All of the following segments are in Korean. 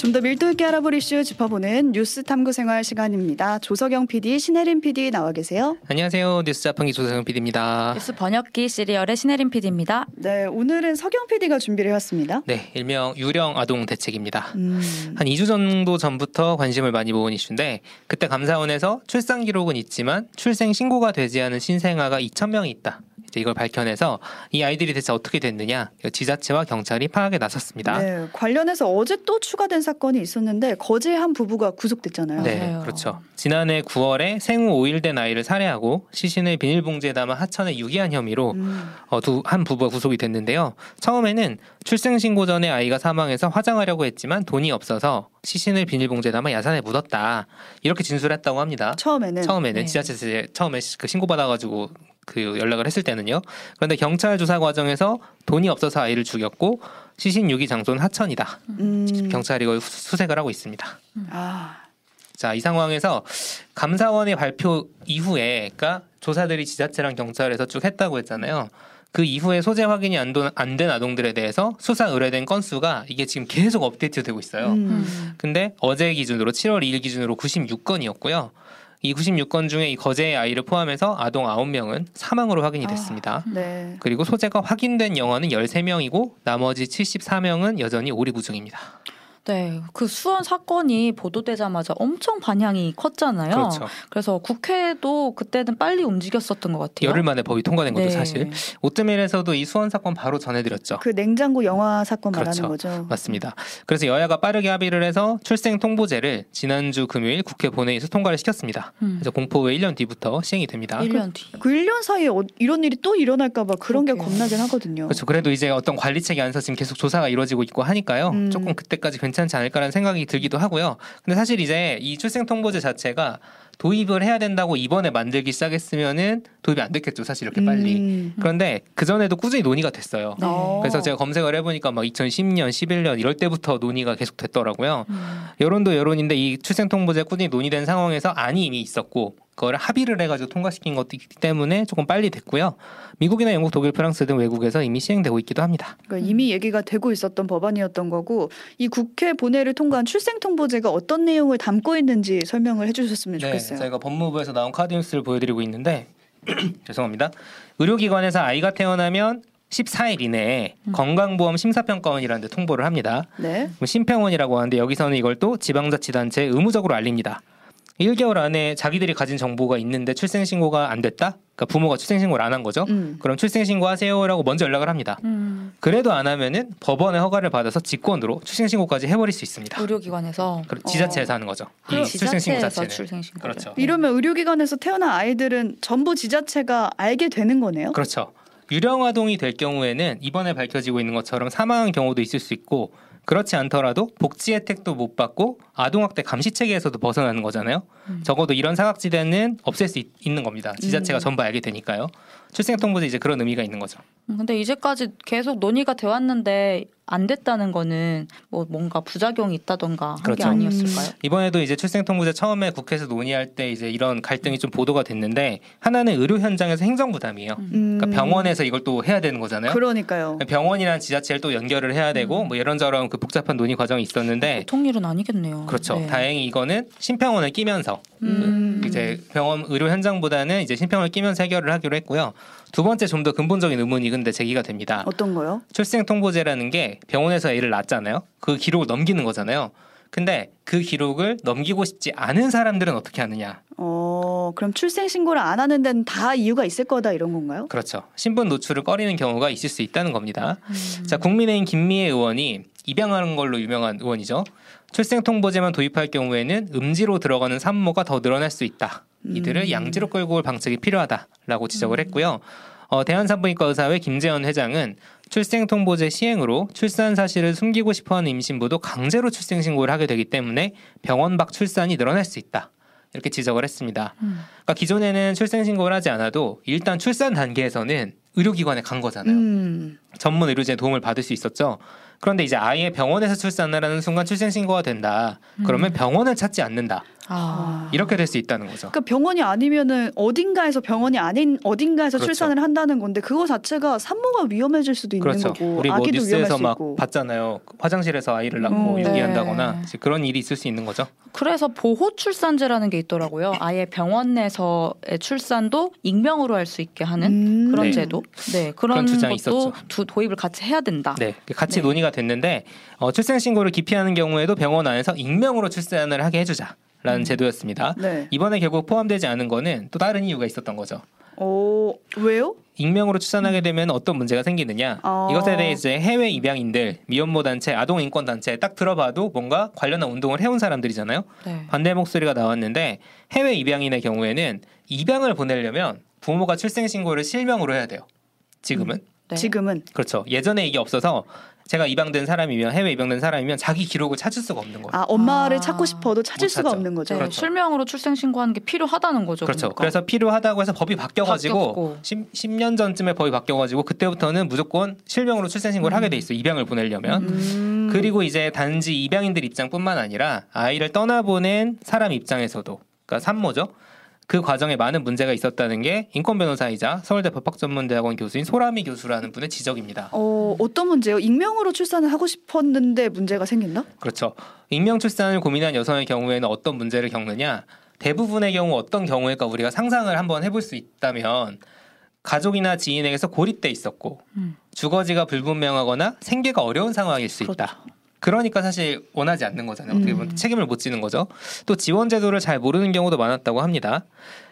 좀 더 밀도 있게 알아볼 이슈 짚어보는 뉴스 탐구 생활 시간입니다. 조석영 PD, 신혜림 PD 나와 계세요. 안녕하세요. 뉴스 자판기 조석영 PD입니다. 뉴스 번역기 시리얼의 신혜림 PD입니다. 네, 오늘은 석영 PD가 준비를 해왔습니다. 네, 일명 유령 아동 대책입니다. 음, 한 2주 정도 전부터 관심을 많이 모은 이슈인데 그때 감사원에서 출산 기록은 있지만 출생 신고가 되지 않은 신생아가 2천 명이 있다. 이제 이걸 밝혀내서 이 아이들이 대체 어떻게 됐느냐 지자체와 경찰이 파악에 나섰습니다. 네, 관련해서 어제 또 추가된 사건이 있었는데 거제 한 부부가 구속됐잖아요. 네, 맞아요. 그렇죠. 지난해 9월에 생후 5일 된 아이를 살해하고 시신을 비닐봉지에 담아 하천에 유기한 혐의로 음, 어, 두, 한 부부가 구속이 됐는데요. 처음에는 출생신고 전에 아이가 사망해서 화장하려고 했지만 돈이 없어서 시신을 비닐봉지에 담아 야산에 묻었다. 이렇게 진술했다고 합니다. 처음에는 처음에는 네. 지자체에서 처음에 시- 그 신고 받아가지고 그 연락을 했을 때는요. 그런데 경찰 조사 과정에서 돈이 없어서 아이를 죽였고 시신 유기 장소는 하천이다. 음, 경찰이 이걸 수- 수색을 하고 있습니다. 아, 자, 이 상황에서 감사원의 발표 이후에, 그러니까 조사들이 지자체랑 경찰에서 쭉 했다고 했잖아요. 그 이후에 소재 확인이 안 된 아동들에 대해서 수사 의뢰된 건수가 이게 지금 계속 업데이트 되고 있어요. 음, 음. 근데 어제 기준으로 7월 2일 기준으로 96건이었고요. 이 96건 중에 이 거제의 아이를 포함해서 아동 9명은 사망으로 확인이 됐습니다. 네. 그리고 소재가 확인된 영아는 13명이고 나머지 74명은 여전히 오리구 중입니다. 네, 그 수원 사건이 보도되자마자 엄청 반향이 컸잖아요. 그렇죠. 그래서 국회도 그때는 빨리 움직였었던 것 같아요. 열흘 만에 법이 통과된 것도 네. 사실. 오뜨밀에서도 이 수원 사건 바로 전해드렸죠. 그 냉장고 영화 사건 그렇죠. 말하는 거죠. 맞습니다. 그래서 여야가 빠르게 합의를 해서 출생 통보제를 지난주 금요일 국회 본회의에서 통과를 시켰습니다. 음. 그래서 공포 후 1년 뒤부터 시행이 됩니다. 1년 뒤. 그 1년 사이에 어- 이런 일이 또 일어날까 봐 그런 게 그러게요. 겁나긴 하거든요. 그렇죠. 그래도 이제 어떤 관리책이 안서 지금 계속 조사가 이루어지고 있고 하니까요. 음. 조금 그때까지 괜찮지 않을까라는 생각이 들기도 하고요. 근데 사실 이제 이 출생 통보제 자체가 도입을 해야 된다고 이번에 만들기 시작했으면은 도입이 안 됐겠죠. 사실 이렇게 빨리. 음. 그런데 그 전에도 꾸준히 논의가 됐어요. 네. 어. 그래서 제가 검색을 해보니까 막 2010년, 11년 이럴 때부터 논의가 계속 됐더라고요. 음. 여론도 여론인데 이 출생통보제 꾸준히 논의된 상황에서 안이 이미 있었고 그걸 합의를 해가지고 통과시킨 것도 있기 때문에 조금 빨리 됐고요. 미국이나 영국, 독일, 프랑스 등 외국에서 이미 시행되고 있기도 합니다. 그러니까 이미 얘기가 되고 있었던 법안이었던 거고 이 국회 본회를 통과한 출생통보제가 어떤 내용을 담고 있는지 설명을 해주셨으면 좋겠어요. 네, 저희가 법무부에서 나온 카드 뉴스를 보여드리고 있는데 죄송합니다. 의료기관에서 아이가 태어나면 14일 이내에 건강보험 심사평가원이라는 데 통보를 합니다. 네. 뭐 심평원이라고 하는데 여기서는 이걸 또 지방자치단체에 의무적으로 알립니다. 1개월 안에 자기들이 가진 정보가 있는데 출생신고가 안 됐다? 그러니까 부모가 출생신고를 안 한 거죠? 음. 그럼 출생신고 하세요라고 먼저 연락을 합니다. 음. 그래도 안 하면은 법원의 허가를 받아서 직권으로 출생신고까지 해버릴 수 있습니다. 의료기관에서 그럼 지자체에서 하는 거죠. 이그 출생신고 지자체에서 자체는. 출생신고. 그렇죠. 이러면 의료기관에서 태어난 아이들은 전부 지자체가 알게 되는 거네요. 그렇죠. 유령 아동이 될 경우에는 이번에 밝혀지고 있는 것처럼 사망한 경우도 있을 수 있고 그렇지 않더라도 복지 혜택도 못 받고 아동학대 감시 체계에서도 벗어나는 거잖아요. 음. 적어도 이런 사각지대는 없앨 수 있, 는 겁니다. 지자체가 음. 전부 알게 되니까요. 출생통보제 이제 그런 의미가 있는 거죠. 음, 근데 이제까지 계속 논의가 돼 왔는데 안 됐다는 거는 뭐 뭔가 부작용이 있다던가 한게 그렇죠. 아니었을까요? 이번에도 이제 출생통보제 처음에 국회에서 논의할 때 이제 이런 갈등이 좀 보도가 됐는데 하나는 의료 현장에서 행정 부담이에요. 음. 그러니까 병원에서 이걸 또 해야 되는 거잖아요. 그러니까요. 병원이랑 지자체를 또 연결을 해야 되고 뭐 이런저런 그 복잡한 논의 과정이 있었는데 보통 일은 아니겠네요. 그렇죠. 네. 다행히 이거는 심평원을 끼면서 음. 이제 병원 의료 현장보다는 이제 심평원을 끼면서 해결을 하기로 했고요. 두 번째 좀 더 근본적인 의문이 근데 제기가 됩니다. 어떤 거요? 출생 통보제라는 게 병원에서 애를 낳았잖아요. 그 기록을 넘기는 거잖아요. 근데 그 기록을 넘기고 싶지 않은 사람들은 어떻게 하느냐? 어, 그럼 출생 신고를 안 하는 데는 다 이유가 있을 거다 이런 건가요? 그렇죠. 신분 노출을 꺼리는 경우가 있을 수 있다는 겁니다. 음. 자, 국민의힘 김미애 의원이 입양하는 걸로 유명한 의원이죠. 출생 통보제만 도입할 경우에는 음지로 들어가는 산모가 더 늘어날 수 있다. 이들을 음. 양지로 끌고 올 방책이 필요하다라고 지적을 했고요. 어, 대한산부인과 의사회 김재현 회장은 출생 통보제 시행으로 출산 사실을 숨기고 싶어하는 임신부도 강제로 출생 신고를 하게 되기 때문에 병원 밖 출산이 늘어날 수 있다. 이렇게 지적을 했습니다. 음. 그러니까 기존에는 출생 신고를 하지 않아도 일단 출산 단계에서는 의료기관에 간 거잖아요. 음. 전문 의료진의 도움을 받을 수 있었죠. 그런데 이제 아예 병원에서 출산을 하는 순간 출생신고가 된다. 그러면 음. 병원을 찾지 않는다. 아. 이렇게 될 수 있다는 거죠. 그러니까 병원이 아니면은 어딘가에서 병원이 아닌 어딘가에서 그렇죠. 출산을 한다는 건데 그거 자체가 산모가 위험해질 수도 있는 그렇죠. 거고 우리 뭐 아기도 위험할 뉴스에서 수막 있고. 봤잖아요. 화장실에서 아이를 낳고 음, 유기한다거나 네. 그런 일이 있을 수 있는 거죠. 그래서 보호 출산제라는 게 있더라고요. 아예 병원 내서의 출산도 익명으로 할 수 있게 하는 음. 그런 네. 제도. 네, 그런 그런 주장이 것도 있었죠. 두, 도입을 같이 해야 된다. 네, 같이 네. 논의가 됐는데 어, 출생 신고를 기피하는 경우에도 병원 안에서 익명으로 출산을 하게 해주자 라는 음. 제도였습니다. 네. 이번에 결국 포함되지 않은 거는 또 다른 이유가 있었던 거죠. 어 왜요? 익명으로 출산하게 되면 어떤 문제가 생기느냐? 어. 이것에 대해 이제 해외 입양인들, 미혼모 단체, 아동 인권 단체 딱 들어봐도 뭔가 관련한 운동을 해온 사람들이잖아요. 네. 반대 목소리가 나왔는데 해외 입양인의 경우에는 입양을 보내려면 부모가 출생 신고를 실명으로 해야 돼요. 지금은 네. 지금은 그렇죠. 예전에 이게 없어서 제가 입양된 사람이면 해외 입양된 사람이면 자기 기록을 찾을 수가 없는 거예요. 아 엄마를 아. 찾고 싶어도 찾을 못 수가 찾죠. 없는 거죠. 네, 그렇죠. 실명으로 출생 신고하는 게 필요하다는 거죠. 그렇죠. 그러니까. 그래서 필요하다고 해서 법이 바뀌어가지고 바뀌었고. 10, 10 년 전쯤에 법이 바뀌어가지고 그때부터는 무조건 실명으로 출생 신고를 음. 하게 돼 있어. 요 입양을 보내려면. 음. 그리고 이제 단지 입양인들 입장뿐만 아니라 아이를 떠나보낸 사람 입장에서도 그러니까 산모죠. 그 과정에 많은 문제가 있었다는 게 인권 변호사이자 서울대 법학전문대학원 교수인 소라미 교수라는 분의 지적입니다. 어 어떤 문제요? 익명으로 출산을 하고 싶었는데 문제가 생긴다? 그렇죠. 익명 출산을 고민한 여성의 경우에는 어떤 문제를 겪느냐? 대부분의 경우 어떤 경우일까 우리가 상상을 한번 해볼 수 있다면 가족이나 지인에게서 고립돼 있었고 음. 주거지가 불분명하거나 생계가 어려운 상황일 수 있다. 그렇죠. 그러니까 사실 원하지 않는 거잖아요. 어떻게 보면 음. 책임을 못 지는 거죠. 또 지원 제도를 잘 모르는 경우도 많았다고 합니다.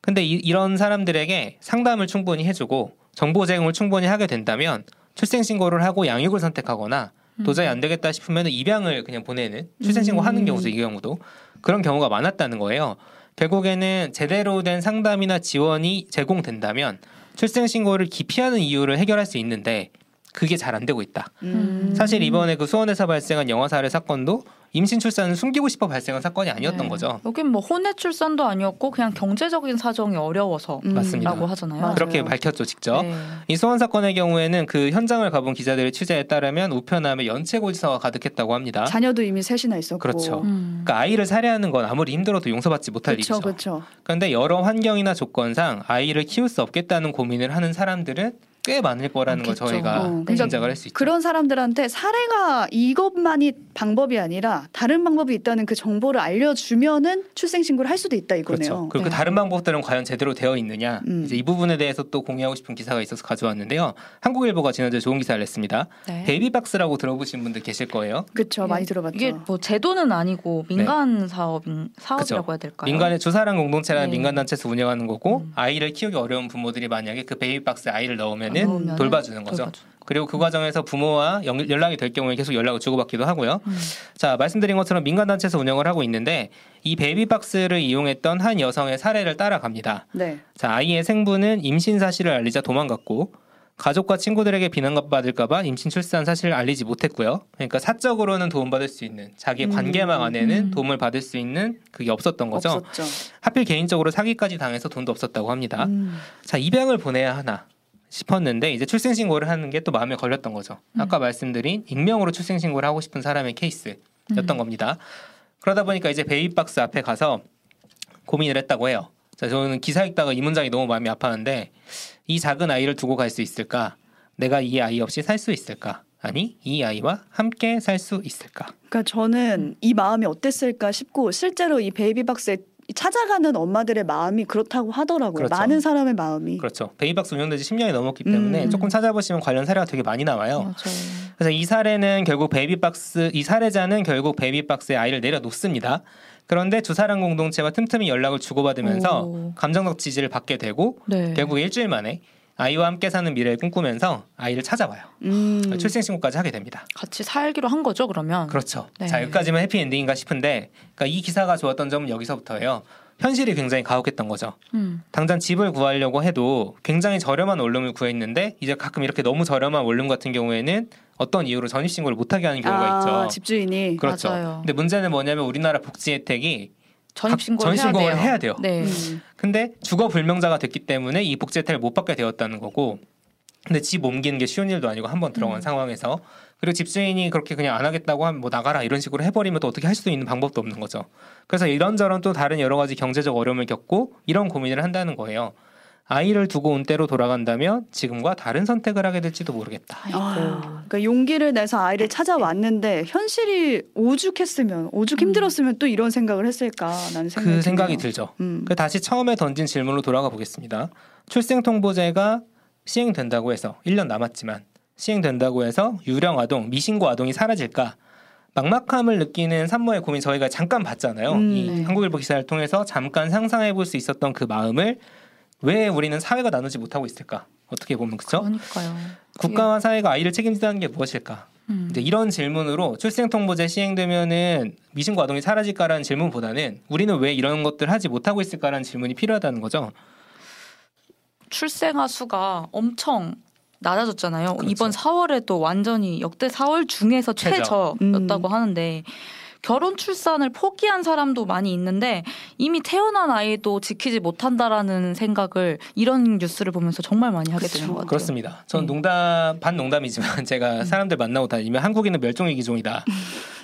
근데 이, 런 사람들에게 상담을 충분히 해주고 정보 제공을 충분히 하게 된다면 출생 신고를 하고 양육을 선택하거나 도저히 안 되겠다 싶으면 입양을 그냥 보내는 출생 신고 하는 음. 경우도 이 경우도 그런 경우가 많았다는 거예요. 결국에는 제대로 된 상담이나 지원이 제공된다면 출생 신고를 기피하는 이유를 해결할 수 있는데 그게 잘 안 되고 있다. 음. 사실 이번에 그 수원에서 발생한 영아 살해 사건도 임신 출산을 숨기고 싶어 발생한 사건이 아니었던 네. 거죠. 여긴 뭐 혼외 출산도 아니었고 그냥 경제적인 사정이 어려워서라고 음. 맞습니다. 하잖아요. 맞아요. 그렇게 밝혔죠, 직접. 네. 이 수원 사건의 경우에는 그 현장을 가본 기자들의 취재에 따르면 우편함에 연체고지서가 가득했다고 합니다. 자녀도 이미 셋이나 있었고. 그렇죠. 음. 그러니까 아이를 살해하는 건 아무리 힘들어도 용서받지 못할 그렇죠, 일이죠. 그렇죠. 그런데 여러 환경이나 조건상 아이를 키울 수 없겠다는 고민을 하는 사람들은 꽤 많을 거라는 걸. 저희가 어, 그러니까 짐작을 할 수 있죠. 그런 사람들한테 사례가 이것만이 방법이 아니라 다른 방법이 있다는 그 정보를 알려주면은 출생 신고를 할 수도 있다 이거네요. 그렇죠. 그리고 그 네. 다른 방법들은 과연 제대로 되어 있느냐 음. 이제 이 부분에 대해서 또 공유하고 싶은 기사가 있어서 가져왔는데요. 한국일보가 지난주에 좋은 기사를 냈습니다. 네. 베이비박스라고 들어보신 분들 계실 거예요. 그렇죠. 많이 들어봤죠. 이게 뭐 제도는 아니고 민간 사업 사업이라고 그쵸. 해야 될까요? 네. 민간의 주사랑 공동체라는 네. 민간 단체에서 운영하는 거고 음. 아이를 키우기 어려운 부모들이 만약에 그 베이비박스에 아이를 넣으면 은 넣으면은 돌봐주는 거죠. 그리고 그 과정에서 부모와 연- 연락이 될 경우에 계속 연락을 주고받기도 하고요. 음. 자 말씀드린 것처럼 민간 단체에서 운영을 하고 있는데 이 베이비박스를 이용했던 한 여성의 사례를 따라갑니다. 네. 자, 아이의 생부는 임신 사실을 알리자 도망갔고 가족과 친구들에게 비난받을까봐 임신 출산 사실을 알리지 못했고요. 그러니까 사적으로는 도움받을 수 있는 자기 의 음, 관계망 안에는 음. 도움을 받을 수 있는 그게 없었던 거죠. 없었죠. 하필 개인적으로 사기까지 당해서 돈도 없었다고 합니다. 음. 자, 입양을 보내야 하나 싶었는데 이제 출생 신고를 하는 게 또 마음에 걸렸던 거죠. 아까 말씀드린 익명으로 출생 신고를 하고 싶은 사람의 케이스였던 음. 겁니다. 그러다 보니까 이제 베이박스 앞에 가서 고민을 했다고 해요. 자, 저는 기사 읽다가 이 문장이 너무 마음이 아팠는데 이 작은 아이를 두고 갈 수 있을까? 내가 이 아이 없이 살 수 있을까? 아니, 이 아이와 함께 살 수 있을까? 그러니까 저는 이 마음이 어땠을까 싶고 실제로 이 베이비박스에 찾아가는 엄마들의 마음이 그렇다고 하더라고요. 그렇죠. 많은 사람의 마음이. 그렇죠. 베이비박스 운영된 지 10년이 넘었기 때문에 음. 조금 찾아보시면 관련 사례가 되게 많이 나와요. 맞아요. 그래서 이 사례는 결국 베이비박스 이 사례자는 결국 베이비박스에 아이를 내려놓습니다. 그런데 주사랑 공동체와 틈틈이 연락을 주고받으면서 오. 감정적 지지를 받게 되고 네. 결국 일주일 만에 아이와 함께 사는 미래를 꿈꾸면서 아이를 찾아와요. 음. 출생 신고까지 하게 됩니다. 같이 살기로 한 거죠, 그러면. 그렇죠. 네. 자 여기까지만 해피 엔딩인가 싶은데, 그러니까 이 기사가 좋았던 점은 여기서부터예요. 현실이 굉장히 가혹했던 거죠. 음. 당장 집을 구하려고 해도 굉장히 저렴한 원룸을 구했는데 이제 가끔 이렇게 너무 저렴한 원룸 같은 경우에는 어떤 이유로 전입 신고를 못하게 하는 경우가 아, 있죠. 집주인이. 그렇죠. 맞아요. 근데 문제는 뭐냐면 우리나라 복지 혜택이 전입 신고를 전입 신고를 해야 돼요. 해야 돼요. 네. 음. 근데 주거 불명자가 됐기 때문에 이 복지 혜택을 못 받게 되었다는 거고 근데 집 옮기는 게 쉬운 일도 아니고 한 번 들어간 음. 상황에서 그리고 집주인이 그렇게 그냥 안 하겠다고 하면 뭐 나가라 이런 식으로 해버리면 또 어떻게 할수 있는 방법도 없는 거죠. 그래서 이런저런 또 다른 여러 가지 경제적 어려움을 겪고 이런 고민을 한다는 거예요. 아이를 두고 온 때로 돌아간다면 지금과 다른 선택을 하게 될지도 모르겠다. 아, 그러니까 용기를 내서 아이를 찾아왔는데 현실이 오죽했으면 오죽 음. 힘들었으면 또 이런 생각을 했을까라는 생각이 그 생각이. 들죠. 음. 그 다시 처음에 던진 질문으로 돌아가 보겠습니다. 출생 통보제가 시행된다고 해서 1년 남았지만 시행된다고 해서 유령 아동, 미신고 아동이 사라질까? 막막함을 느끼는 산모의 고민 저희가 잠깐 봤잖아요. 음, 이 네. 한국일보 기사를 통해서 잠깐 상상해 볼 수 있었던 그 마음을 왜 우리는 사회가 나누지 못하고 있을까? 어떻게 보면 그렇죠? 그러니까요. 국가와 사회가 아이를 책임진다는 게 무엇일까? 음. 이제 이런 질문으로 출생통보제 시행되면은 미신고 아동이 사라질까라는 질문보다는 우리는 왜 이런 것들 하지 못하고 있을까라는 질문이 필요하다는 거죠. 출생아 수가 엄청 낮아졌잖아요. 그렇죠. 이번 4월에도 완전히 역대 4월 중에서 최저. 최저였다고 음. 하는데 결혼 출산을 포기한 사람도 많이 있는데 이미 태어난 아이도 지키지 못한다라는 생각을 이런 뉴스를 보면서 정말 많이 하게 되는 그쵸. 것 같아요. 그렇습니다. 전 네. 농담 반 농담이지만 제가 사람들 만나고 다니면 한국인은 멸종의 기종이다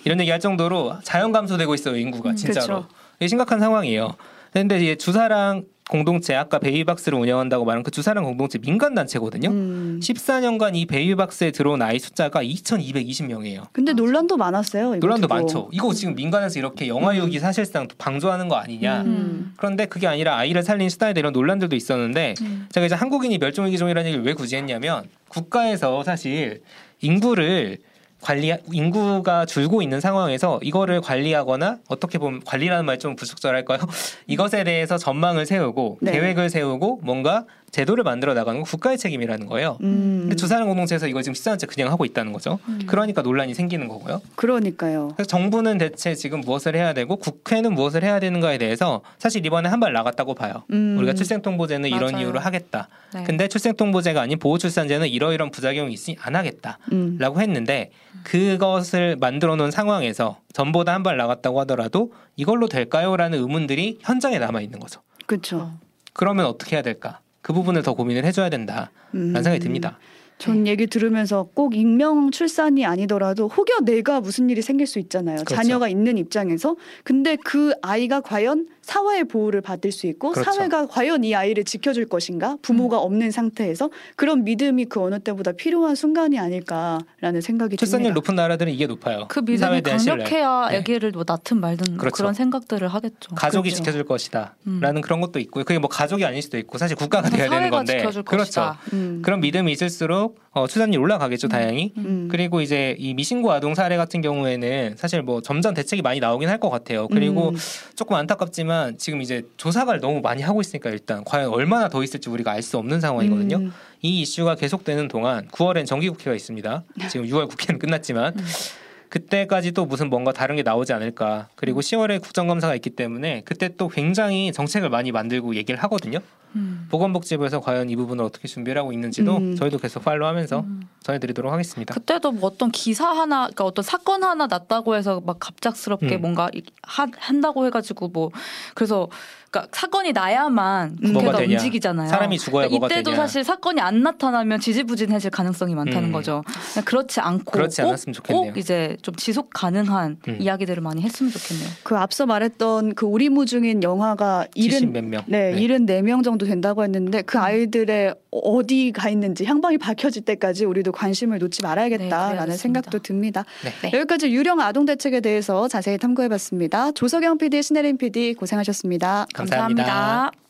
이런 얘기할 정도로 자연 감소되고 있어요 인구가 음, 진짜로 그쵸. 이게 심각한 상황이에요. 근데 이제 주사랑 공동체 아까 베이비박스를 운영한다고 말한 그 주사랑 공동체 민간 단체거든요. 음. 14년간 이 베이비박스에 들어온 아이 숫자가 2,220명이에요. 근데 논란도 많았어요. 이거 논란도 두고. 많죠. 이거 지금 민간에서 이렇게 영아유기 사실상 방조하는 거 아니냐. 음. 그런데 그게 아니라 아이를 살린 수단에 대한 논란들도 있었는데 음. 제가 이제 한국인이 멸종의 기종이라는 얘기를 왜 굳이 했냐면 국가에서 사실 인구를 관리 인구가 줄고 있는 상황에서 이거를 관리하거나 어떻게 보면 관리라는 말 좀 부적절할까요? 이것에 대해서 전망을 세우고 네. 계획을 세우고 뭔가 제도를 만들어 나가는 건 국가의 책임이라는 거예요. 음. 근데 주사랑 공동체에서 이걸 지금 14년째 그냥 하고 있다는 거죠. 음. 그러니까 논란이 생기는 거고요. 그러니까요. 그래서 정부는 대체 지금 무엇을 해야 되고 국회는 무엇을 해야 되는가에 대해서 사실 이번에 한 발 나갔다고 봐요. 음. 우리가 출생통보제는 이런 맞아요. 이유로 하겠다. 네. 근데 출생통보제가 아닌 보호출산제는 이러이런 부작용이 있으니 안 하겠다라고 음. 했는데 그것을 만들어 놓은 상황에서 전보다 한 발 나갔다고 하더라도 이걸로 될까요?라는 의문들이 현장에 남아 있는 거죠. 그렇죠. 그러면 어떻게 해야 될까? 그 부분을 더 고민을 해줘야 된다라는 음. 생각이 듭니다. 전 얘기 들으면서 꼭 익명 출산이 아니더라도 혹여 내가 무슨 일이 생길 수 있잖아요. 그렇죠. 자녀가 있는 입장에서 근데 그 아이가 과연 사회의 보호를 받을 수 있고 그렇죠. 음. 사회가 과연 이 아이를 지켜줄 것인가 부모가 없는 상태에서 그런 믿음이 그 어느 때보다 필요한 순간이 아닐까라는 생각이 출산율 듭니다. 높은 나라들은 이게 높아요. 그 믿음이. 강력해야 네. 아기를 뭐 낳든 말든 그렇죠. 그런 생각들을 하겠죠. 가족이 그렇죠. 지켜줄 것이다라는 음. 그런 것도 있고요. 그게 뭐 가족이 아닐 수도 있고 사실 국가가 돼야 되는 건데 지켜줄 그렇죠. 것이다. 음. 그런 믿음이 있을수록 어, 출산율 올라가겠죠, 다행히. 음. 그리고 이제 이 미신고 아동 사례 같은 경우에는 사실 뭐 점점 대책이 많이 나오긴 할 것 같아요. 그리고 음. 조금 안타깝지만 지금 이제 조사를 너무 많이 하고 있으니까 일단 과연 얼마나 더 있을지 우리가 알 수 없는 상황이거든요. 음. 이 이슈가 계속되는 동안 9월엔 정기국회가 있습니다. 지금 6월 국회는 끝났지만 음. 그때까지 또 무슨 뭔가 다른 게 나오지 않을까. 그리고 10월에 국정감사가 있기 때문에 그때 또 굉장히 정책을 많이 만들고 얘기를 하거든요. 음. 보건복지부에서 과연 이 부분을 어떻게 준비를 하고 있는지도 음. 저희도 계속 팔로우하면서 음. 전해드리도록 하겠습니다. 그때도 뭐 어떤 기사 하나, 그러니까 어떤 사건 하나 났다고 해서 막 갑작스럽게 음. 뭔가 이- 하, 한다고 해가지고 뭐 그래서 그러니까 사건이 나야만 뭐가 국회가. 움직이잖아요. 사람이 죽어야 그러니까 뭐가 이때도 되냐. 사실 사건이 안 나타나면 지지부진해질 가능성이 많다는 음. 거죠. 그렇지 않고 그렇지 꼭, 않았으면 좋겠네요. 꼭 이제 좀 지속 가능한 음. 이야기들을 많이 했으면 좋겠네요. 그 앞서 말했던 그 우리무중인 영화가 70 일은 몇 명. 네, 네. 74명 정도 된다고 했는데 그 아이들의 어디 가 있는지 향방이 밝혀질 때까지 우리도 관심을 놓지 네, 말아야겠다라는 그래야겠습니다. 생각도 듭니다. 네. 네. 여기까지 유령 아동 대책에 대해서 자세히 탐구해봤습니다. 조석영 PD, 신혜림 PD 고생하셨습니다. 감사합니다. 감사합니다.